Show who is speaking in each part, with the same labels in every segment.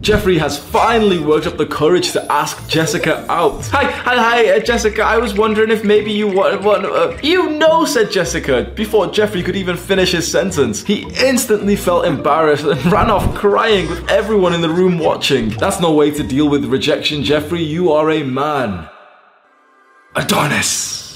Speaker 1: Jeffrey has finally worked up the courage to ask Jessica out. Hi, hi, hi, uh, Jessica. I was wondering if maybe you want, want uh, you know, said Jessica. Before Jeffrey could even finish his sentence, he instantly felt embarrassed and ran off crying with everyone in the room watching. That's no way to deal with rejection, Jeffrey. You are a man. Adonis.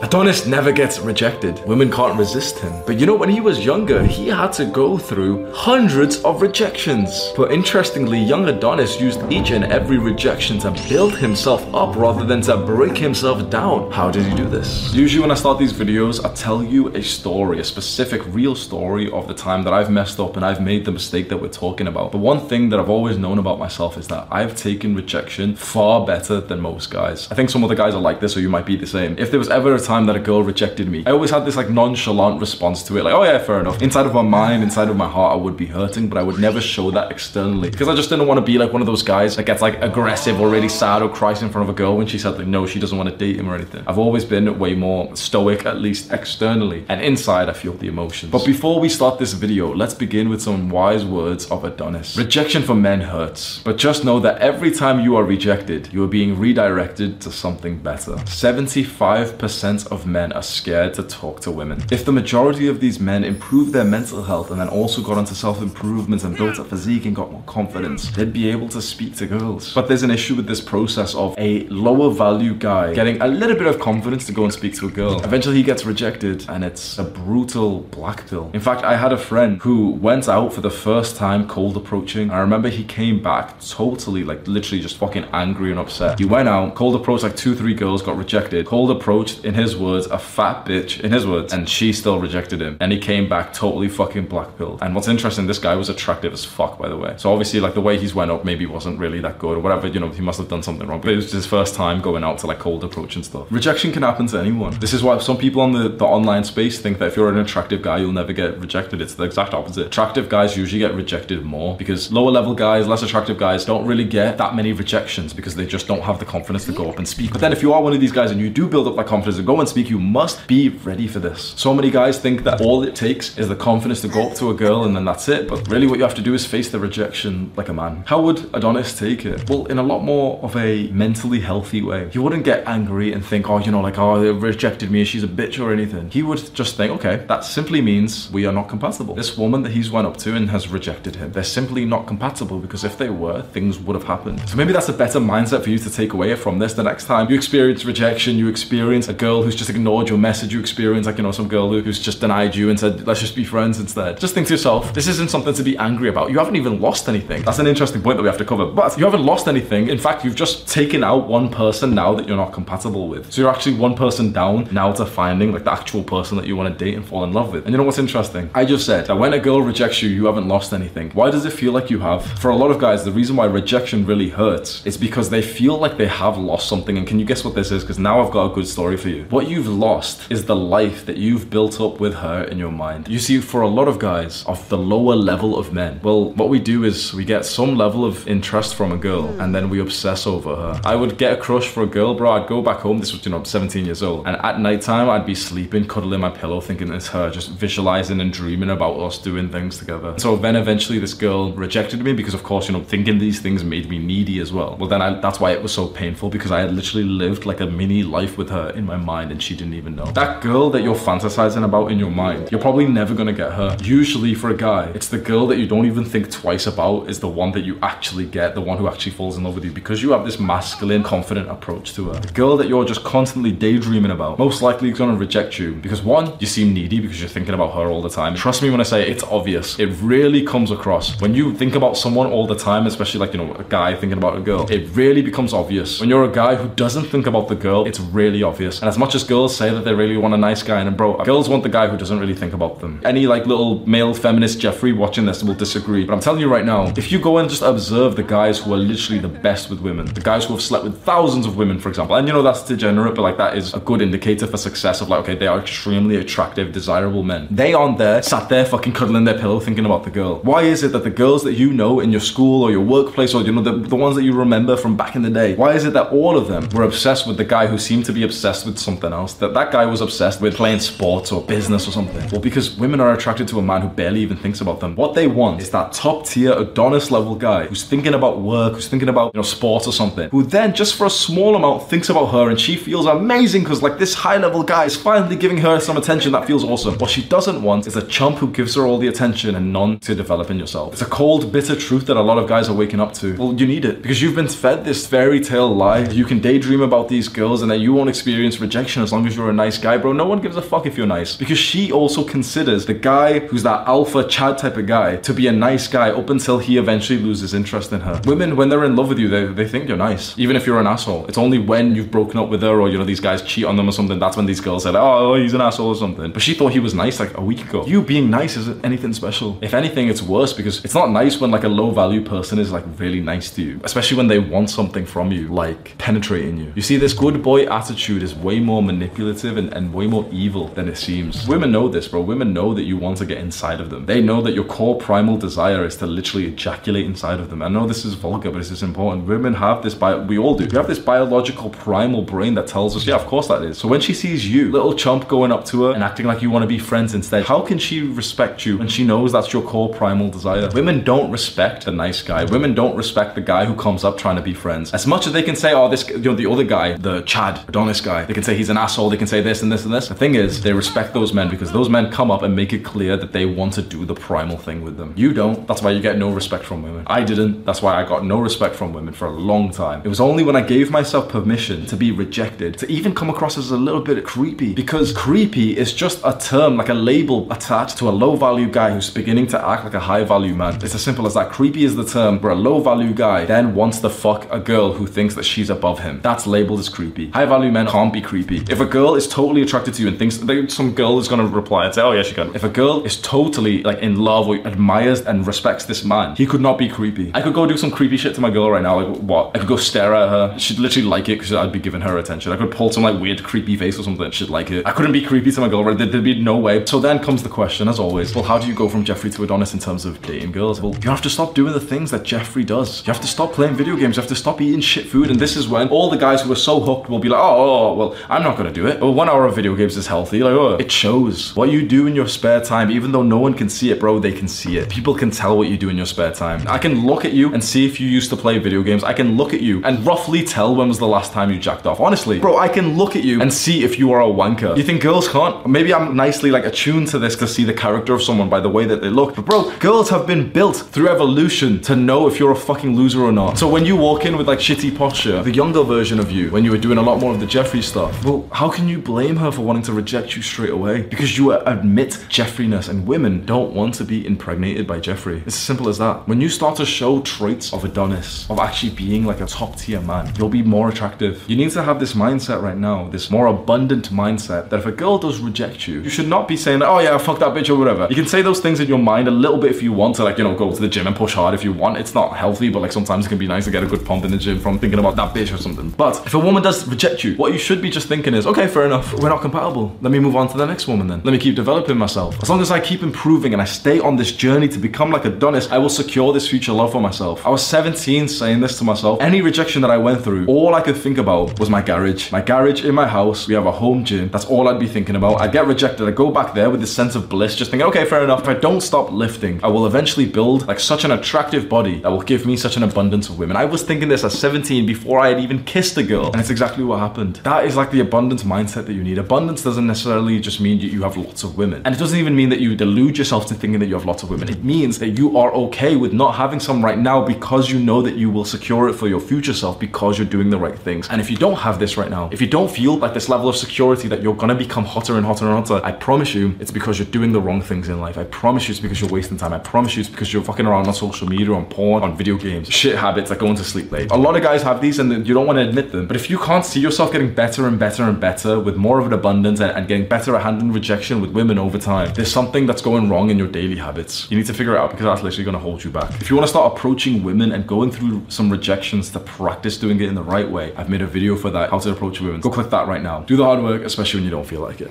Speaker 1: Adonis never gets rejected. Women can't resist him. But you know, when he was younger, he had to go through hundreds of rejections. But interestingly, young Adonis used each and every rejection to build himself up rather than to break himself down. How did he do this? Usually, when I start these videos, I tell you a story, a specific real story of the time that I've messed up and I've made the mistake that we're talking about. But one thing that I've always known about myself is that I've taken rejection far better than most guys. I think some of the guys are like this, or you might be the same. If there was ever a time that a girl rejected me, I always had this like nonchalant response to it, like, oh yeah, fair enough. Inside of my mind, inside of my heart, I would be hurting, but I would never show that externally because I just didn't want to be like one of those guys that gets like aggressive or really sad or cries in front of a girl when she said like no, she doesn't want to date him or anything. I've always been way more stoic, at least externally, and inside I feel the emotions. But before we start this video, let's begin with some wise words of Adonis. Rejection for men hurts, but just know that every time you are rejected, you are being redirected to something better. 75% of men are scared to talk to women. If the majority of these men improved their mental health and then also got into self-improvement and built a physique and got more confidence, they'd be able to speak to girls. But there's an issue with this process of a lower value guy getting a little bit of confidence to go and speak to a girl. Eventually he gets rejected and it's a brutal black pill. In fact, I had a friend who went out for the first time cold approaching. I remember he came back totally like literally just fucking angry and upset. He went out, cold approached like two, three girls, got rejected. Cold approached in his words a fat bitch, in his words, and she still rejected him. And he came back totally fucking black pilled. And what's interesting, this guy was attractive as fuck, by the way. So obviously, like the way he's went up maybe wasn't really that good or whatever, you know, he must have done something wrong. But it was his first time going out to like cold approach and stuff. Rejection can happen to anyone. This is why some people on the, the online space think that if you're an attractive guy, you'll never get rejected. It's the exact opposite. Attractive guys usually get rejected more because lower level guys, less attractive guys don't really get that many rejections because they just don't have the confidence to go up and speak. But then if you are one of these guys and you do build up that confidence and go and speak, you must be ready for this. So many guys think that all it takes is the confidence to go up to a girl and then that's it. But really what you have to do is face the rejection like a man. How would Adonis take it? Well, in a lot more of a mentally healthy way. He wouldn't get angry and think, oh, you know, like, oh, they rejected me, she's a bitch or anything. He would just think, okay, that simply means we are not compatible. This woman that he's went up to and has rejected him, they're simply not compatible because if they were, things would have happened. So maybe that's a better mindset for you to take away from this. The next time you experience rejection, you experience a girl who's just ignored your message, you experience like, you know, some girl who's just denied you and said, let's just be friends instead. Just think to yourself, this isn't something to be angry about. You haven't even lost anything. That's an interesting point that we have to cover. But you haven't lost anything. In fact, you've just taken out one person now that you're not compatible with. So you're actually one person down now to finding like the actual person that you want to date and fall in love with. And you know what's interesting? I just said that when a girl rejects you, you haven't lost anything. Why does it feel like you have? For a lot of guys, the reason why rejection really hurts is because they feel like they have lost something. And can you guess what this is? Because now I've got a good story for you. What you've lost is the life that you've built up with her in your mind. You see, for a lot of guys of the lower level of men, well, what we do is we get some level of interest from a girl and then we obsess over her. I would get a crush for a girl, bro. I'd go back home. This was, you know, I'm 17 years old. And at night time, I'd be sleeping, cuddling my pillow, thinking it's her, just visualizing and dreaming about us doing things together. So then eventually this girl rejected me because, of course, you know, thinking these things made me needy as well. Well, then I, that's why it was so painful because I had literally lived like a mini life with her in my mind and she didn't even know. That girl that you're fantasizing about in your mind, you're probably never gonna get her. Usually for a guy, it's the girl that you don't even think twice about is the one that you actually get, the one who actually falls in love with you because you have this masculine, confident approach to her. The girl that you're just constantly daydreaming about, most likely is gonna reject you because one, you seem needy because you're thinking about her all the time. Trust me when I say it's obvious. It really comes across. When you think about someone all the time, especially like, you know, a guy thinking about a girl, it really becomes obvious. When you're a guy who doesn't think about the girl, it's really obvious. And as much as girls say that they really want a nice guy, and a bro, girls want the guy who doesn't really think about them. Any like little male feminist Jeffrey watching this will disagree. But I'm telling you right now, if you go and just observe the guys who are literally the best with women, the guys who have slept with thousands of women, for example, and you know that's degenerate, but like that is a good indicator for success of like, okay, they are extremely attractive, desirable men. They aren't there, sat there fucking cuddling their pillow thinking about the girl. Why is it that the girls that you know in your school or your workplace or you know the, the ones that you remember from back in the day, why is it that all of them were obsessed with the guy who seemed to be obsessed with something else? That that guy was obsessed with playing sports or business or something. Well, because women are attracted to a man who barely even thinks about them. What they want is that top tier Adonis level guy who's thinking about work, who's thinking about you know sports or something, who then just for a small amount thinks about her and she feels amazing because like this high level guy is finally giving her some attention that feels awesome. What she doesn't want is a chump who gives her all the attention and none to develop in yourself. It's a cold, bitter truth that a lot of guys are waking up to. Well, you need it because you've been fed this fairy tale lie. You can daydream about these girls and that you won't experience rejection as long as you're a nice guy, bro. No one gives a fuck if you're nice because she also considers the guy who's that alpha Chad type of guy to be a nice guy up until he eventually loses interest in her. Women, when they're in love with you, they, they think you're nice, even if you're an asshole. It's only when you've broken up with her or you know these guys cheat on them or something. That's when these girls say, "Oh, he's an asshole" or something. But she thought he was nice like a week ago. You being nice isn't anything special. If anything, it's worse because it's not nice when like a low value person is like really nice to you, especially when they want something from you, like penetrating you. You see, this good boy attitude is way more manipulative and, and way more evil than it seems. Women know this, bro. Women know that you want to get inside of them. They know that your core primal desire is to literally ejaculate inside of them. I know this is vulgar, but this is important. Women have this bio, we all do. We have this biological primal brain that tells us, yeah, of course that is. So when she sees you, little chump going up to her and acting like you want to be friends instead, how can she respect you when she knows that's your core primal desire? Women don't respect the nice guy. Women don't respect the guy who comes up trying to be friends. As much as they can say, oh, this, you know, the other guy, the Chad, Adonis guy, they can say he's an asshole, they can say this and this and this. The thing is, they respect those men because those men come up and make it clear that they want to do the primal thing with them. You don't. That's why you get no respect from women. I didn't. That's why I got no respect from women for a long time. It was only when I gave myself permission to be rejected, to even come across as a little bit creepy, because creepy is just a term, like a label attached to a low value guy who's beginning to act like a high value man. It's as simple as that. Creepy is the term where a low value guy then wants to fuck a girl who thinks that she's above him. That's labeled as creepy. High value men can't be creepy. If a girl is totally attracted to you and thinks that some girl is gonna reply and say, "Oh yeah, she can." If a girl is totally like in love or admires and respects this man, he could not be creepy. I could go do some creepy shit to my girl right now. Like what? I could go stare at her. She'd literally like it because I'd be giving her attention. I could pull some like weird creepy face or something. She'd like it. I couldn't be creepy to my girl. Right? There, would be no way. So then comes the question, as always. Well, how do you go from Jeffrey to Adonis in terms of dating girls? Well, you have to stop doing the things that Jeffrey does. You have to stop playing video games. You have to stop eating shit food. And this is when all the guys who are so hooked will be like, oh, oh, oh well, I'm not gonna do it. Well, one hour of video games is healthy. Like, oh, it shows what you do in your spare time. Even though no one can see it, bro, they can see it. People can tell what you do in your spare time. I can look at you and see if you used to play video games. I can look at you and roughly tell when was the last time you jacked off. Honestly, bro, I can look at you and see if you are a wanker. You think girls can't? Maybe I'm nicely like attuned to this to see the character of someone by the way that they look. But bro, girls have been built through evolution to know if you're a fucking loser or not. So when you walk in with like shitty posture, the younger version of you, when you were doing a lot more of the Jeffrey stuff, well, how can you blame her for wanting to reject you straight away? Because you admit Jeffreyness and women don't want to be impregnated by Jeffrey. It's as simple as that. When you start to show traits of Adonis, of actually being like a top tier man, you'll be more attractive. You need to have this mindset right now, this more abundant mindset that if a girl does reject you, you should not be saying, oh yeah, fuck that bitch or whatever. You can say those things in your mind a little bit if you want to, like, you know, go to the gym and push hard if you want. It's not healthy, but like sometimes it can be nice to get a good pump in the gym from thinking about that bitch or something. But if a woman does reject you, what you should be just thinking thinking is, okay, fair enough, we're not compatible. Let me move on to the next woman then. Let me keep developing myself. As long as I keep improving and I stay on this journey to become like Adonis, I will secure this future love for myself. I was 17 saying this to myself. Any rejection that I went through, all I could think about was my garage. My garage in my house, we have a home gym. That's all I'd be thinking about. I'd get rejected. I'd go back there with this sense of bliss, just thinking, okay, fair enough. If I don't stop lifting, I will eventually build like such an attractive body that will give me such an abundance of women. I was thinking this at 17 before I had even kissed a girl, and it's exactly what happened. That is like the abundance mindset that you need. Abundance doesn't necessarily just mean you have lots of women, and it doesn't even mean that you delude yourself to thinking that you have lots of women. It means that you are okay with not having some right now because you know that you will secure it for your future self because you're doing the right things. And if you don't have this right now, if you don't feel like this level of security that you're gonna become hotter and hotter and hotter, I promise you it's because you're doing the wrong things in life. I promise you it's because you're wasting time. I promise you it's because you're fucking around on social media, on porn, on video games, shit habits like going to sleep late. A lot of guys have these and you don't want to admit them. But if you can't see yourself getting better and better and better with more of an abundance and, and getting better at handling rejection with women over time, there's something that's going wrong in your daily habits. You need to figure it out because that's literally gonna hold you back. If you want to start approaching women and going through some rejections to practice doing it in the right way, I've made a video for that, how to approach women. Go click that right now. Do the hard work, especially when you don't feel like it.